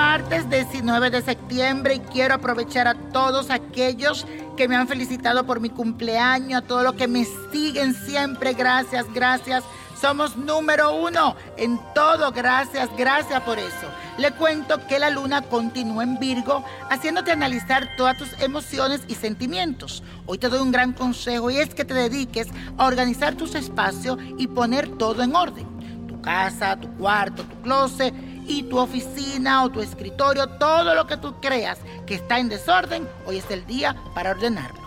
martes 19 de septiembre y quiero aprovechar a todos aquellos que me han felicitado por mi cumpleaños, a todos los que me siguen siempre. Gracias, gracias. Somos número uno en todo. Gracias, gracias por eso. Le cuento que la luna continúa en Virgo, haciéndote analizar todas tus emociones y sentimientos. Hoy te doy un gran consejo y es que te dediques a organizar tus espacios y poner todo en orden. Tu casa, tu cuarto, tu closet y tu oficina o tu escritorio, todo lo que tú creas que está en desorden, hoy es el día para ordenarlo.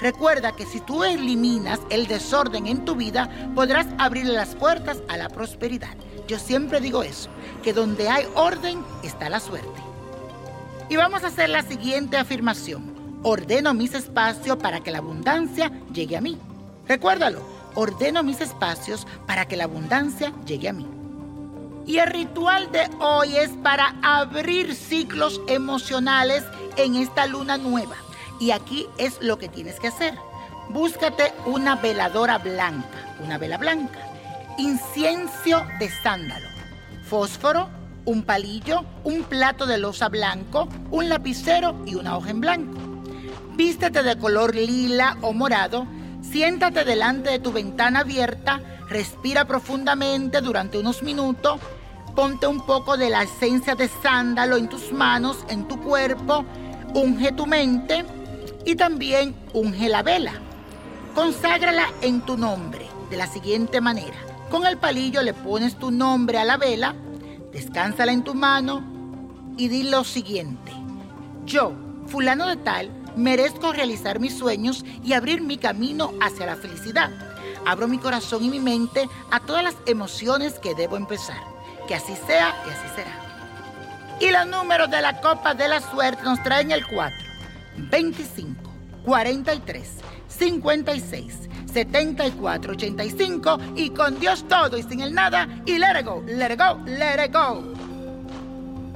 Recuerda que si tú eliminas el desorden en tu vida, podrás abrirle las puertas a la prosperidad. Yo siempre digo eso, que donde hay orden está la suerte. Y vamos a hacer la siguiente afirmación. Ordeno mis espacios para que la abundancia llegue a mí. Recuérdalo, ordeno mis espacios para que la abundancia llegue a mí. Y el ritual de hoy es para abrir ciclos emocionales en esta luna nueva. Y aquí es lo que tienes que hacer. Búscate una veladora blanca, una vela blanca, incienso de sándalo, fósforo, un palillo, un plato de losa blanco, un lapicero y una hoja en blanco. Vístete de color lila o morado, siéntate delante de tu ventana abierta, respira profundamente durante unos minutos, ponte un poco de la esencia de sándalo en tus manos, en tu cuerpo, unge tu mente y también unge la vela. Conságrala en tu nombre de la siguiente manera. Con el palillo le pones tu nombre a la vela, descánsala en tu mano y di lo siguiente. Yo, fulano de tal, merezco realizar mis sueños y abrir mi camino hacia la felicidad. Abro mi corazón y mi mente a todas las emociones que debo empezar. Que así sea y así será. Y los números de la copa de la suerte nos traen el 4, 25, 43, 56, 74, 85 y con Dios todo y sin el nada y let it go, let it go, let it go.